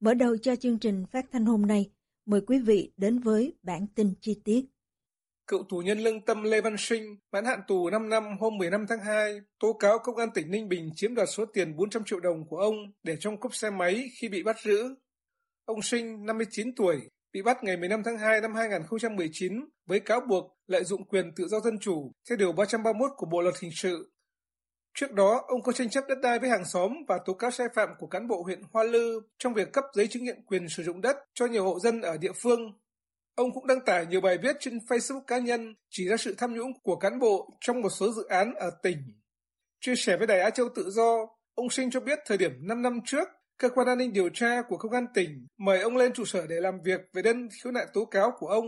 Mở đầu cho chương trình phát thanh hôm nay, mời quý vị đến với bản tin chi tiết. Cựu tù nhân lương tâm Lê Văn Sinh, mãn hạn tù 5 năm hôm 15 tháng 2, tố cáo công an tỉnh Ninh Bình chiếm đoạt số tiền 400 triệu đồng của ông để trong cốp xe máy khi bị bắt giữ. Ông Sinh, 59 tuổi, bị bắt ngày 15 tháng 2 năm 2019 với cáo buộc lợi dụng quyền tự do dân chủ theo Điều 331 của Bộ Luật Hình sự. Trước đó, ông có tranh chấp đất đai với hàng xóm và tố cáo sai phạm của cán bộ huyện Hoa Lư trong việc cấp giấy chứng nhận quyền sử dụng đất cho nhiều hộ dân ở địa phương. Ông cũng đăng tải nhiều bài viết trên Facebook cá nhân chỉ ra sự tham nhũng của cán bộ trong một số dự án ở tỉnh. Chia sẻ với Đài Á Châu Tự Do, ông Sinh cho biết thời điểm 5 năm trước, cơ quan an ninh điều tra của công an tỉnh mời ông lên trụ sở để làm việc về đơn khiếu nại tố cáo của ông.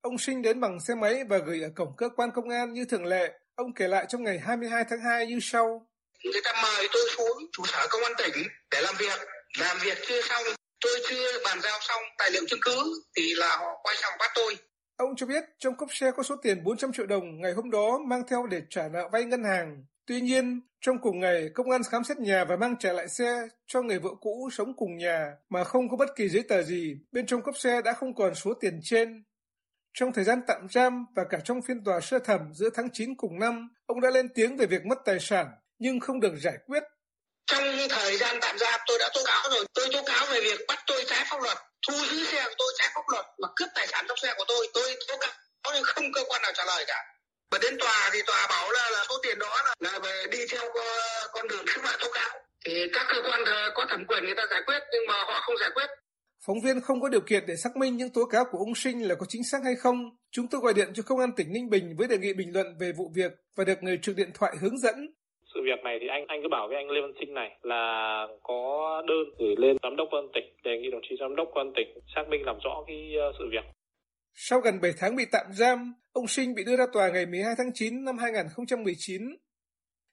Ông Sinh đến bằng xe máy và gửi ở cổng cơ quan công an như thường lệ. Ông kể lại trong ngày 22 tháng 2 như sau. Người ta mời tôi xuống trụ sở công an tỉnh để làm việc. Làm việc chưa xong, tôi chưa bàn giao xong tài liệu chứng cứ thì là họ quay sang bắt tôi. Ông cho biết trong cốp xe có số tiền 400 triệu đồng ngày hôm đó mang theo để trả nợ vay ngân hàng. Tuy nhiên, trong cùng ngày, công an khám xét nhà và mang trả lại xe cho người vợ cũ sống cùng nhà mà không có bất kỳ giấy tờ gì. Bên trong cốp xe đã không còn số tiền trên. Trong thời gian tạm giam và cả trong phiên tòa sơ thẩm giữa tháng 9 cùng năm, ông đã lên tiếng về việc mất tài sản nhưng không được giải quyết. Trong thời gian tạm giam tôi đã tố cáo rồi. Tôi tố cáo về việc bắt tôi trái pháp luật, thu giữ xe của tôi trái pháp luật mà cướp tài sản trong xe của tôi. Tôi tố cáo nhưng không cơ quan nào trả lời cả. Và đến tòa thì tòa bảo là, là số tiền đó là, là về đi theo con đường thương mại tố cáo. Thì các cơ quan có thẩm quyền người ta giải quyết nhưng mà họ không giải quyết. Phóng viên không có điều kiện để xác minh những tố cáo của ông Sinh là có chính xác hay không. Chúng tôi gọi điện cho công an tỉnh Ninh Bình với đề nghị bình luận về vụ việc và được người trực điện thoại hướng dẫn. Sự việc này thì anh anh cứ bảo với anh Lê Văn Sinh này là có đơn gửi lên giám đốc an tỉnh đề nghị đồng chí giám đốc an tỉnh xác minh làm rõ cái sự việc. Sau gần 7 tháng bị tạm giam, ông Sinh bị đưa ra tòa ngày 12 tháng 9 năm 2019.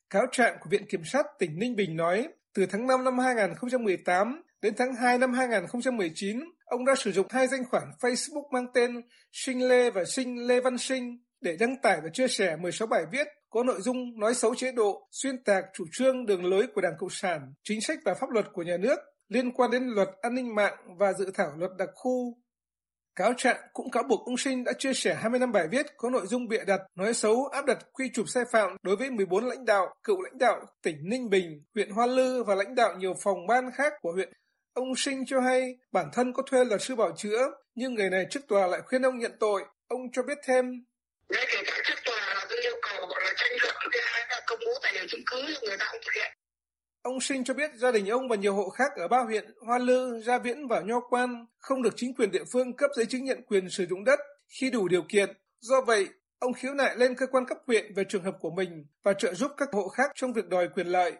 Cáo trạng của Viện Kiểm sát tỉnh Ninh Bình nói, từ tháng 5 năm 2018 đến tháng 2 năm 2019, ông đã sử dụng hai danh khoản Facebook mang tên Sinh Lê và Sinh Lê Văn Sinh để đăng tải và chia sẻ 16 bài viết có nội dung nói xấu chế độ, xuyên tạc chủ trương đường lối của Đảng Cộng sản, chính sách và pháp luật của nhà nước liên quan đến luật an ninh mạng và dự thảo luật đặc khu. Cáo trạng cũng cáo buộc ông Sinh đã chia sẻ 25 bài viết có nội dung bịa đặt, nói xấu, áp đặt quy chụp sai phạm đối với 14 lãnh đạo, cựu lãnh đạo tỉnh Ninh Bình, huyện Hoa Lư và lãnh đạo nhiều phòng ban khác của huyện. Ông Sinh cho hay bản thân có thuê luật sư bảo chữa, nhưng người này trước tòa lại khuyên ông nhận tội. Ông cho biết thêm. Ngay kể cả trước tòa là tôi yêu cầu gọi là tranh luận cái hai là công bố tài liệu chứng cứ người ta không thực hiện. Ông Sinh cho biết gia đình ông và nhiều hộ khác ở ba huyện Hoa Lư, Gia Viễn và Nho Quan không được chính quyền địa phương cấp giấy chứng nhận quyền sử dụng đất khi đủ điều kiện. Do vậy, ông khiếu nại lên cơ quan cấp huyện về trường hợp của mình và trợ giúp các hộ khác trong việc đòi quyền lợi.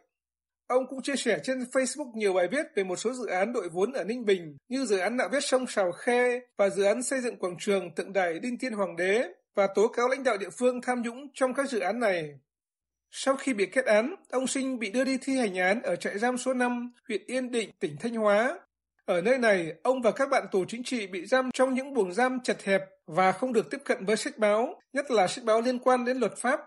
Ông cũng chia sẻ trên Facebook nhiều bài viết về một số dự án đội vốn ở Ninh Bình như dự án nạo vét sông Sào Khe và dự án xây dựng quảng trường tượng đài Đinh Tiên Hoàng đế và tố cáo lãnh đạo địa phương tham nhũng trong các dự án này. Sau khi bị kết án, ông Sinh bị đưa đi thi hành án ở trại giam số 5, huyện Yên Định, tỉnh Thanh Hóa. Ở nơi này, ông và các bạn tù chính trị bị giam trong những buồng giam chật hẹp và không được tiếp cận với sách báo, nhất là sách báo liên quan đến luật pháp.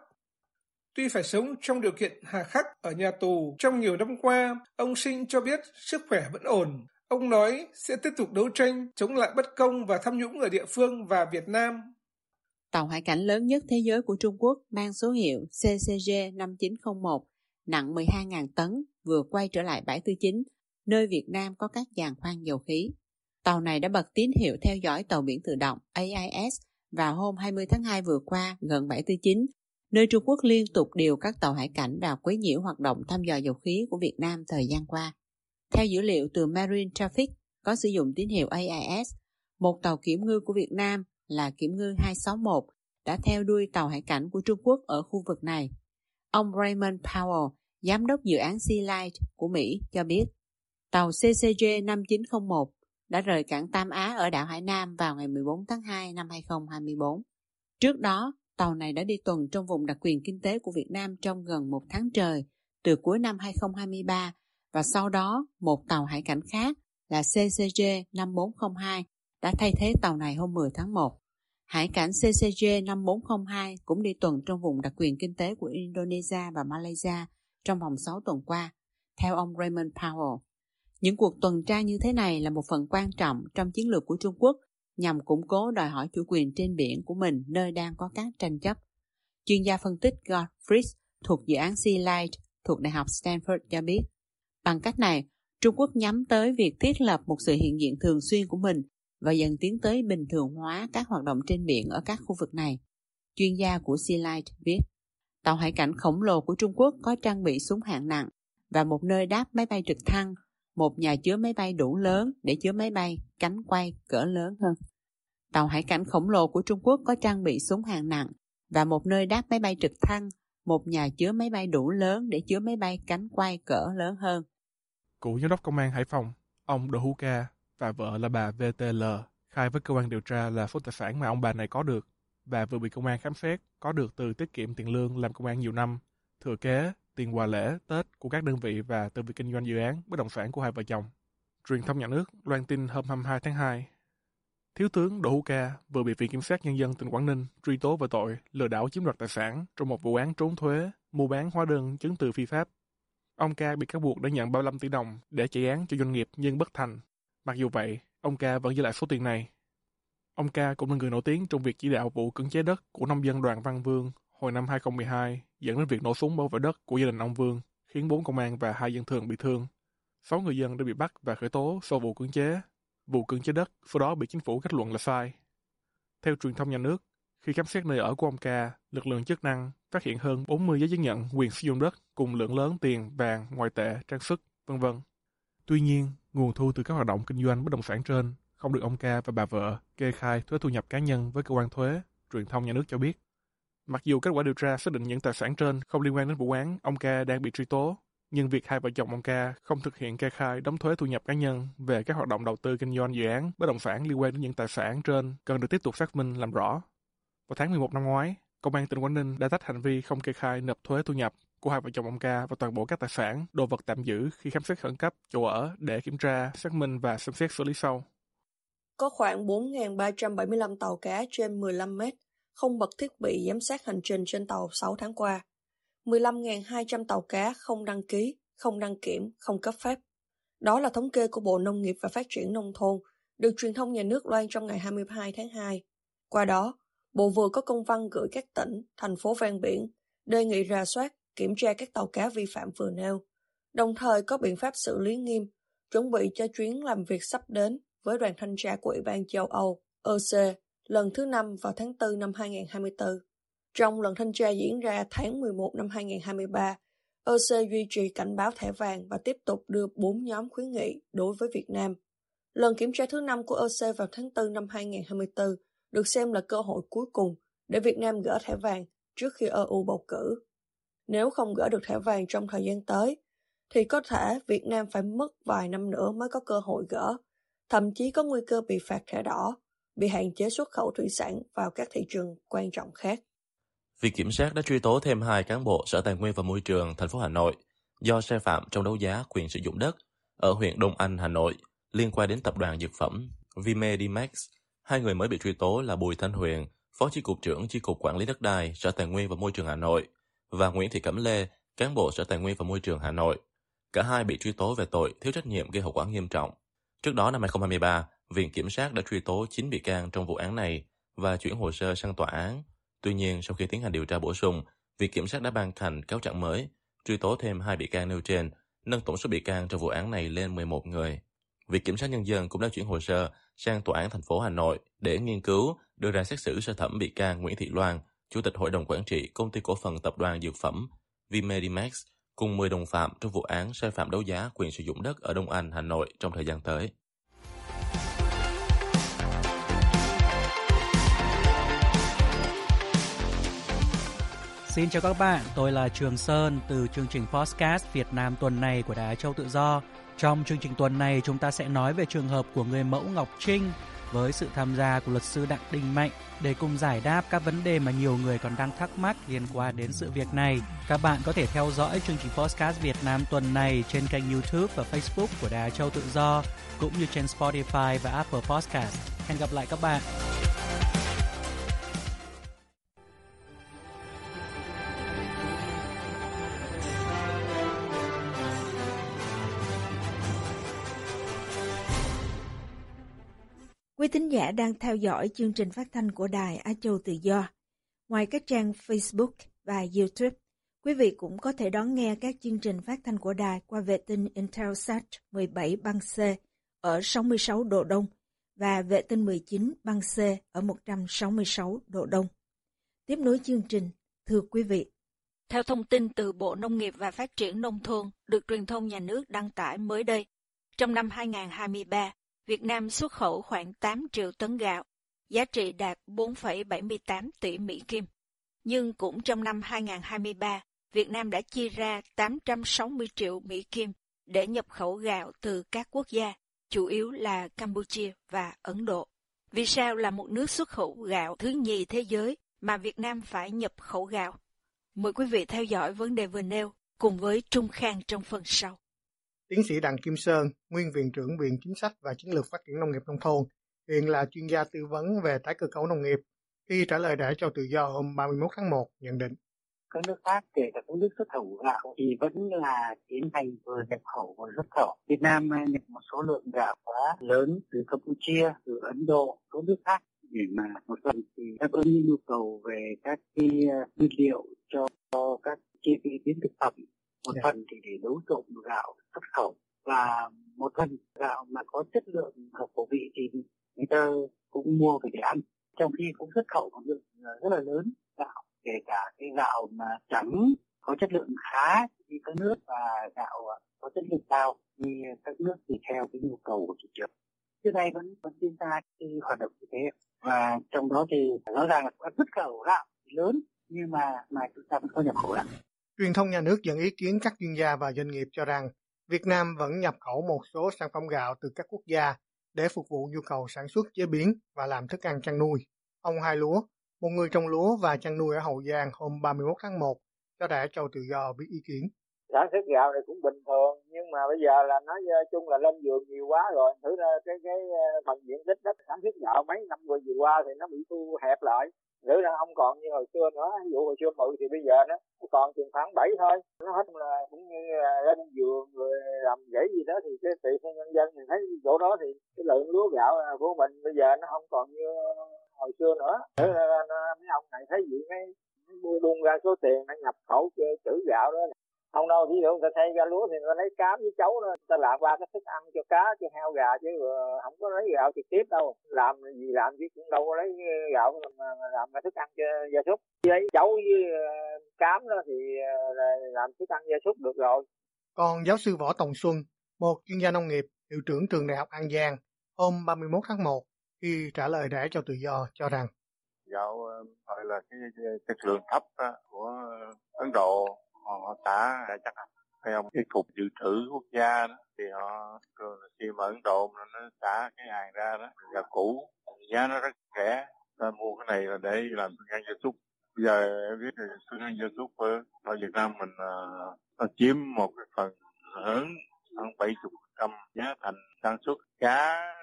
Tuy phải sống trong điều kiện hà khắc ở nhà tù trong nhiều năm qua, ông Sinh cho biết sức khỏe vẫn ổn. Ông nói sẽ tiếp tục đấu tranh chống lại bất công và tham nhũng ở địa phương và Việt Nam. Tàu hải cảnh lớn nhất thế giới của Trung Quốc mang số hiệu CCG 5901 nặng 12.000 tấn vừa quay trở lại bãi tư chính, nơi Việt Nam có các giàn khoan dầu khí. Tàu này đã bật tín hiệu theo dõi tàu biển tự động AIS vào hôm 20 tháng 2 vừa qua gần bãi tư chính, nơi Trung Quốc liên tục điều các tàu hải cảnh vào quấy nhiễu hoạt động thăm dò dầu khí của Việt Nam thời gian qua. Theo dữ liệu từ Marine Traffic có sử dụng tín hiệu AIS, một tàu kiểm ngư của Việt Nam là kiểm ngư 261 đã theo đuôi tàu hải cảnh của Trung Quốc ở khu vực này. Ông Raymond Powell, giám đốc dự án Sea Light của Mỹ cho biết, tàu CCG 5901 đã rời cảng Tam Á ở đảo Hải Nam vào ngày 14 tháng 2 năm 2024. Trước đó, tàu này đã đi tuần trong vùng đặc quyền kinh tế của Việt Nam trong gần một tháng trời, từ cuối năm 2023, và sau đó một tàu hải cảnh khác là CCG 5402 đã thay thế tàu này hôm 10 tháng 1. Hải cảnh CCG 5402 cũng đi tuần trong vùng đặc quyền kinh tế của Indonesia và Malaysia trong vòng 6 tuần qua, theo ông Raymond Powell. Những cuộc tuần tra như thế này là một phần quan trọng trong chiến lược của Trung Quốc nhằm củng cố đòi hỏi chủ quyền trên biển của mình nơi đang có các tranh chấp. Chuyên gia phân tích Godfrey thuộc dự án Sea Light thuộc Đại học Stanford cho biết, bằng cách này, Trung Quốc nhắm tới việc thiết lập một sự hiện diện thường xuyên của mình và dần tiến tới bình thường hóa các hoạt động trên biển ở các khu vực này. Chuyên gia của Sea Light viết, tàu hải cảnh khổng lồ của Trung Quốc có trang bị súng hạng nặng và một nơi đáp máy bay trực thăng một nhà chứa máy bay đủ lớn để chứa máy bay cánh quay cỡ lớn hơn. Tàu hải cảnh khổng lồ của Trung Quốc có trang bị súng hạng nặng và một nơi đáp máy bay trực thăng, một nhà chứa máy bay đủ lớn để chứa máy bay cánh quay cỡ lớn hơn. Cựu giám đốc công an Hải Phòng, ông Đỗ Hữu Ca và vợ là bà VTL khai với cơ quan điều tra là số tài sản mà ông bà này có được và vừa bị công an khám xét có được từ tiết kiệm tiền lương làm công an nhiều năm, thừa kế tiền quà lễ, Tết của các đơn vị và từ việc kinh doanh dự án bất động sản của hai vợ chồng. Truyền thông nhà nước loan tin hôm 22 tháng 2, Thiếu tướng Đỗ Hữu Ca vừa bị Viện Kiểm sát Nhân dân tỉnh Quảng Ninh truy tố về tội lừa đảo chiếm đoạt tài sản trong một vụ án trốn thuế, mua bán hóa đơn chứng từ phi pháp. Ông Ca bị cáo buộc đã nhận 35 tỷ đồng để chạy án cho doanh nghiệp nhưng bất thành. Mặc dù vậy, ông Ca vẫn giữ lại số tiền này. Ông Ca cũng là người nổi tiếng trong việc chỉ đạo vụ cưỡng chế đất của nông dân Đoàn Văn Vương hồi năm 2012 dẫn đến việc nổ súng bảo vệ đất của gia đình ông Vương, khiến bốn công an và hai dân thường bị thương. Sáu người dân đã bị bắt và khởi tố sau vụ cưỡng chế. Vụ cưỡng chế đất sau đó bị chính phủ kết luận là sai. Theo truyền thông nhà nước, khi khám xét nơi ở của ông Ca, lực lượng chức năng phát hiện hơn 40 giấy chứng nhận quyền sử dụng đất cùng lượng lớn tiền, vàng, ngoại tệ, trang sức, vân vân. Tuy nhiên, nguồn thu từ các hoạt động kinh doanh bất động sản trên không được ông Ca và bà vợ kê khai thuế thu nhập cá nhân với cơ quan thuế, truyền thông nhà nước cho biết. Mặc dù kết quả điều tra xác định những tài sản trên không liên quan đến vụ án ông Ca đang bị truy tố, nhưng việc hai vợ chồng ông Ca không thực hiện kê khai đóng thuế thu nhập cá nhân về các hoạt động đầu tư kinh doanh dự án bất động sản liên quan đến những tài sản trên cần được tiếp tục xác minh làm rõ. Vào tháng 11 năm ngoái, Công an tỉnh Quảng Ninh đã tách hành vi không kê khai nộp thuế thu nhập của hai vợ chồng ông Ca và toàn bộ các tài sản, đồ vật tạm giữ khi khám xét khẩn cấp chỗ ở để kiểm tra, xác minh và xem xét xử lý sau. Có khoảng 4.375 tàu cá trên 15 mét không bật thiết bị giám sát hành trình trên tàu 6 tháng qua. 15.200 tàu cá không đăng ký, không đăng kiểm, không cấp phép. Đó là thống kê của Bộ Nông nghiệp và Phát triển Nông thôn, được truyền thông nhà nước loan trong ngày 22 tháng 2. Qua đó, Bộ vừa có công văn gửi các tỉnh, thành phố ven biển, đề nghị ra soát, kiểm tra các tàu cá vi phạm vừa nêu, đồng thời có biện pháp xử lý nghiêm, chuẩn bị cho chuyến làm việc sắp đến với đoàn thanh tra của Ủy ban châu Âu, EC, lần thứ năm vào tháng 4 năm 2024. Trong lần thanh tra diễn ra tháng 11 năm 2023, OC duy trì cảnh báo thẻ vàng và tiếp tục đưa 4 nhóm khuyến nghị đối với Việt Nam. Lần kiểm tra thứ năm của OC vào tháng 4 năm 2024 được xem là cơ hội cuối cùng để Việt Nam gỡ thẻ vàng trước khi EU bầu cử. Nếu không gỡ được thẻ vàng trong thời gian tới, thì có thể Việt Nam phải mất vài năm nữa mới có cơ hội gỡ, thậm chí có nguy cơ bị phạt thẻ đỏ bị hạn chế xuất khẩu thủy sản vào các thị trường quan trọng khác. Viện Kiểm sát đã truy tố thêm hai cán bộ Sở Tài nguyên và Môi trường thành phố Hà Nội do sai phạm trong đấu giá quyền sử dụng đất ở huyện Đông Anh, Hà Nội liên quan đến tập đoàn dược phẩm Vimedimax. Hai người mới bị truy tố là Bùi Thanh Huyền, Phó Chi cục trưởng Chi cục Quản lý đất đai Sở Tài nguyên và Môi trường Hà Nội và Nguyễn Thị Cẩm Lê, cán bộ Sở Tài nguyên và Môi trường Hà Nội. Cả hai bị truy tố về tội thiếu trách nhiệm gây hậu quả nghiêm trọng. Trước đó năm 2023, Viện Kiểm sát đã truy tố 9 bị can trong vụ án này và chuyển hồ sơ sang tòa án. Tuy nhiên, sau khi tiến hành điều tra bổ sung, Viện Kiểm sát đã ban hành cáo trạng mới truy tố thêm hai bị can nêu trên, nâng tổng số bị can trong vụ án này lên 11 người. Viện Kiểm sát Nhân dân cũng đã chuyển hồ sơ sang Tòa án thành phố Hà Nội để nghiên cứu đưa ra xét xử sơ thẩm bị can Nguyễn Thị Loan, Chủ tịch Hội đồng Quản trị Công ty Cổ phần Tập đoàn Dược phẩm Vimedimax cùng 10 đồng phạm trong vụ án sai phạm đấu giá quyền sử dụng đất ở Đông Anh, Hà Nội trong thời gian tới. Xin chào các bạn, tôi là Trường Sơn từ chương trình Podcast Việt Nam tuần này của Đài Châu Tự Do. Trong chương trình tuần này chúng ta sẽ nói về trường hợp của người mẫu Ngọc Trinh với sự tham gia của luật sư Đặng Đình Mạnh để cùng giải đáp các vấn đề mà nhiều người còn đang thắc mắc liên quan đến sự việc này. Các bạn có thể theo dõi chương trình Podcast Việt Nam tuần này trên kênh YouTube và Facebook của Đài Châu Tự Do cũng như trên Spotify và Apple Podcast. Hẹn gặp lại các bạn. Giả đang theo dõi chương trình phát thanh của Đài Á Châu Tự Do. Ngoài các trang Facebook và YouTube, quý vị cũng có thể đón nghe các chương trình phát thanh của đài qua vệ tinh Intelsat 17 băng C ở 66 độ Đông và vệ tinh 19 băng C ở 166 độ Đông. Tiếp nối chương trình, thưa quý vị. Theo thông tin từ Bộ Nông nghiệp và Phát triển Nông thôn được truyền thông nhà nước đăng tải mới đây, trong năm 2023, Việt Nam xuất khẩu khoảng 8 triệu tấn gạo, giá trị đạt 4,78 tỷ Mỹ Kim. Nhưng cũng trong năm 2023, Việt Nam đã chi ra 860 triệu Mỹ Kim để nhập khẩu gạo từ các quốc gia, chủ yếu là Campuchia và Ấn Độ. Vì sao là một nước xuất khẩu gạo thứ nhì thế giới mà Việt Nam phải nhập khẩu gạo? Mời quý vị theo dõi vấn đề vừa nêu cùng với Trung Khang trong phần sau. Tiến sĩ Đặng Kim Sơn, nguyên viện trưởng Viện Chính sách và Chiến lược Phát triển Nông nghiệp Nông thôn, hiện là chuyên gia tư vấn về tái cơ cấu nông nghiệp, khi trả lời Đài cho tự do hôm 31 tháng 1 nhận định. Các nước khác kể cả các nước xuất khẩu gạo thì vẫn là tiến hành vừa nhập khẩu vừa xuất khẩu. Việt Nam nhập một số lượng gạo quá lớn từ Campuchia, từ Ấn Độ, các nước khác để mà một phần thì đáp ứng nhu cầu về các cái nguyên liệu cho, các chi phí biến thực phẩm một yeah. Dạ. phần thì để đấu trộn gạo xuất khẩu và một phần gạo mà có chất lượng hợp khẩu vị thì người ta cũng mua về để ăn. Trong khi cũng xuất khẩu một lượng ờ, rất là lớn gạo, kể cả cái gạo mà trắng có chất lượng khá như các nước và gạo ờ, có chất lượng cao như các nước tùy theo cái nhu cầu của thị trường. Trước nay vẫn vẫn diễn ra cái hoạt động như thế. Và trong đó thì rõ ràng là xuất khẩu gạo lớn, nhưng mà mà chúng ta vẫn có nhập khẩu gạo. Truyền thông nhà nước dẫn ý kiến các chuyên gia và doanh nghiệp cho rằng Việt Nam vẫn nhập khẩu một số sản phẩm gạo từ các quốc gia để phục vụ nhu cầu sản xuất chế biến và làm thức ăn chăn nuôi. Ông Hai Lúa, một người trồng lúa và chăn nuôi ở Hậu Giang hôm 31 tháng 1, cho Đài Châu Tự Do biết ý kiến. Sản xuất gạo này cũng bình thường, nhưng mà bây giờ là nói ờ, chung là lên vườn nhiều quá rồi. Thử ra cái cái ờ, phần diện tích đất sản xuất gạo mấy năm vừa qua thì nó bị thu hẹp lại nữ là không còn như hồi xưa nữa, ví dụ hồi xưa mự thì bây giờ nó còn chừng khoảng bảy thôi. Nó hết là cũng như lên giường rồi làm gãy gì đó thì cái tùy theo nhân dân thì thấy chỗ đó thì cái lượng lúa gạo của mình bây giờ nó không còn như hồi xưa nữa. Để mấy ông này thấy gì mấy buông ra số tiền nó nhập khẩu chữ gạo đó không đâu ví dụ người ta thay ra lúa thì người ta lấy cám với chấu đó người ta làm qua cái thức ăn cho cá cho heo gà chứ không có lấy gạo trực tiếp đâu. Làm gì làm chứ cũng đâu có lấy gạo mà làm cái thức ăn cho gia súc. Lấy chấu với ờ, cám đó thì ờ, làm thức ăn gia súc được rồi. Còn giáo sư võ tòng xuân một chuyên gia nông nghiệp hiệu trưởng trường đại học an giang hôm 31 tháng 1 khi trả lời để cho tự do cho rằng gạo gọi là cái chất lượng thấp của Ấn Độ Ờ, họ tả đại chắc hay không cái cục dự trữ quốc gia đó thì họ thường khi mà Ấn Độ nó xả cái hàng ra đó gà cũ giá nó rất rẻ. Ta mua cái này là để làm thức ăn gia súc. Bây giờ em biết là thức ăn gia súc ở, ở Việt Nam mình uh, nó chiếm một cái phần lớn khoảng bảy chục trăm giá thành sản xuất cá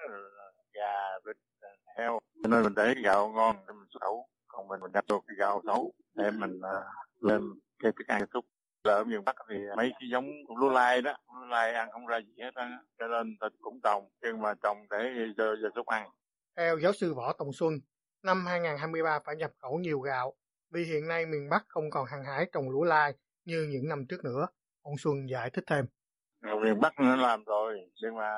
gà vịt ờ, heo. Cho nên mình để gạo ngon để mình xuất khẩu. Còn mình mình đặt được cái gạo xấu để mình uh, lên thức ăn gia súc là ở miền Bắc thì mấy cái giống lúa lai đó lúa lai ăn không ra gì hết á cho nên thịt cũng trồng nhưng mà trồng để cho gia súc ăn theo giáo sư Võ Tòng Xuân năm 2023 phải nhập khẩu nhiều gạo vì hiện nay miền Bắc không còn hàng hải trồng lúa lai như những năm trước nữa. Ông Xuân giải thích thêm. Ở miền Bắc nó làm rồi, nhưng mà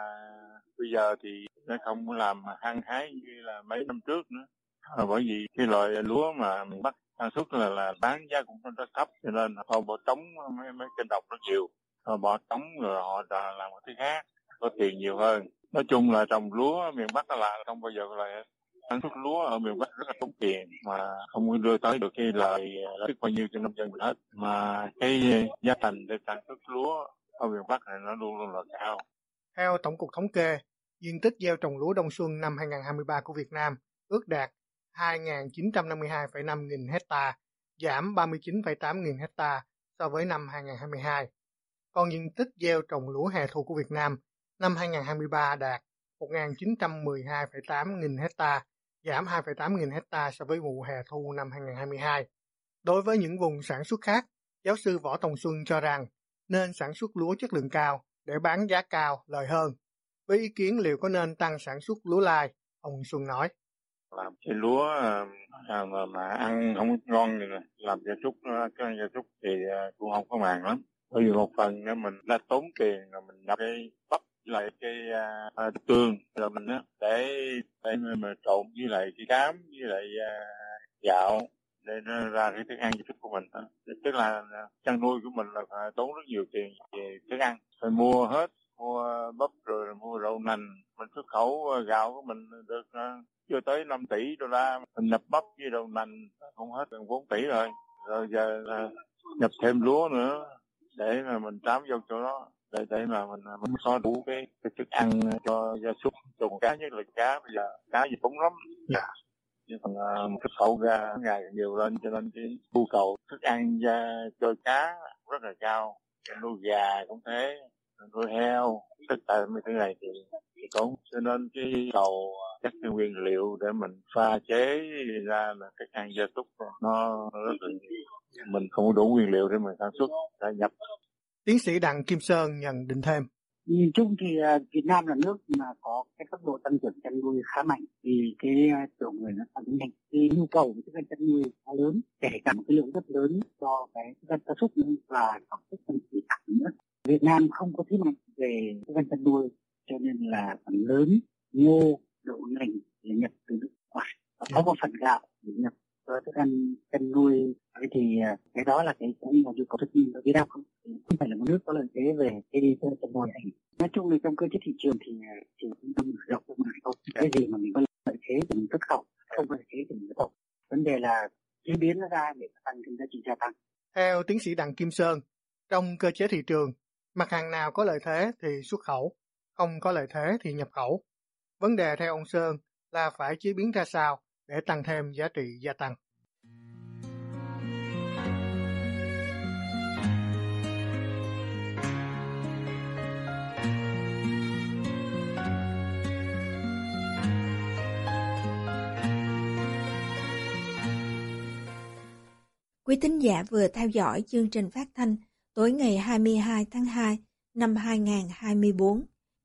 bây giờ thì nó không làm hăng hái như là mấy năm trước nữa. À, bởi vì cái loại lúa mà miền Bắc sản xuất là là bán giá cũng rất thấp cho nên họ bỏ trống mấy mấy kênh đồng rất nhiều. Họ bỏ trống rồi họ làm một thứ khác có tiền nhiều hơn. Nói chung là trồng lúa miền Bắc là không bao giờ là sản xuất lúa ở miền Bắc rất là tốn tiền mà không đưa tới được cái lời lợi bao nhiêu cho nông dân hết. Mà cái giá thành để sản xuất lúa ở miền Bắc này nó luôn luôn là cao. Theo Tổng cục Thống kê, diện tích gieo trồng lúa đông xuân năm 2023 của Việt Nam ước đạt 2.952,5 nghìn hecta, giảm 39,8 nghìn hecta so với năm 2022. Còn diện tích gieo trồng lúa hè thu của Việt Nam năm 2023 đạt 1.912,8 nghìn hecta, giảm 2,8 nghìn hecta so với vụ hè thu năm 2022. Đối với những vùng sản xuất khác, giáo sư Võ Tòng Xuân cho rằng nên sản xuất lúa chất lượng cao để bán giá cao, lời hơn. Với ý kiến liệu có nên tăng sản xuất lúa lai, ông Xuân nói làm cái lúa ờ, là, mà, ờ, mà ăn không ngon ờ, thì làm gia súc cái gia súc thì cũng không có màng lắm. Bởi vì một phần nữa mình đã tốn tiền rồi mình nhập cái bắp lại cái uh, tương rồi mình á để để mà trộn với lại cái cám với lại uh, gạo để nó ra cái thức ăn gia súc của mình đó. tức là chăn nuôi của mình là phải tốn rất nhiều tiền về thức ăn. Phải mua hết mua bắp rồi mua đậu nành mình xuất khẩu gạo của mình được chưa tới 5 tỷ đô la mình nhập bắp với đậu nành không hết gần 4 tỷ rồi. Rồi giờ là nhập thêm lúa nữa để mà mình trám vô chỗ đó để để mà mình mình có đủ cái, cái thức ăn cho gia súc trồng cá nhất là cá. Bây giờ cá gì cũng lắm. Dạ. Nhưng mà xuất khẩu ra ngày nhiều lên cho nên cái nhu cầu thức ăn ra cho cá rất là cao. Nuôi gà cũng thế nuôi heo tất cả mấy cái này thì, thì tốn. Cho nên cái cầu các cái nguyên liệu để mình pha chế ra là cái ăn gia súc nó rất là mình không đủ nguyên liệu để mình sản xuất đã nhập. Tiến sĩ đặng kim sơn nhận định thêm. Nhìn chung thì uh, Việt Nam là nước mà có cái tốc độ tăng trưởng chăn nuôi khá mạnh vì cái số người nó tăng nhanh. Cái nhu cầu của thức ăn chăn nuôi khá lớn kể cả một cái lượng rất lớn cho cái thức ăn gia súc và sản xuất thủy sản nữa. Việt Nam không có thế mạnh về thức ăn chăn nuôi cho nên là phần lớn ngô đậu nành là nhập từ nước ngoài. Có một phần gạo để nhập cho thức ăn chăn nuôi. Vậy thì à, cái đó là cái cũng là nhu cầu rất nhiều ở Việt Nam không không phải là một nước có lợi thế về cái chăn nuôi này nói chung là trong cơ chế thị trường thì thì cũng không mở rộng ra ngoài không cái gì mà mình có lợi thế thì mình xuất khẩu không có lợi thế thì mình xuất khẩu. Vấn đề là chế biến nó ra để tăng cái giá trị gia tăng. Theo tiến sĩ đặng kim sơn trong cơ chế thị trường mặt hàng nào có lợi thế thì xuất khẩu không có lợi thế thì nhập khẩu Vấn đề theo ông Sơn là phải chế biến ra sao để tăng thêm giá trị gia tăng. Quý thính giả vừa theo dõi chương trình phát thanh tối ngày 22 tháng 2 năm 2024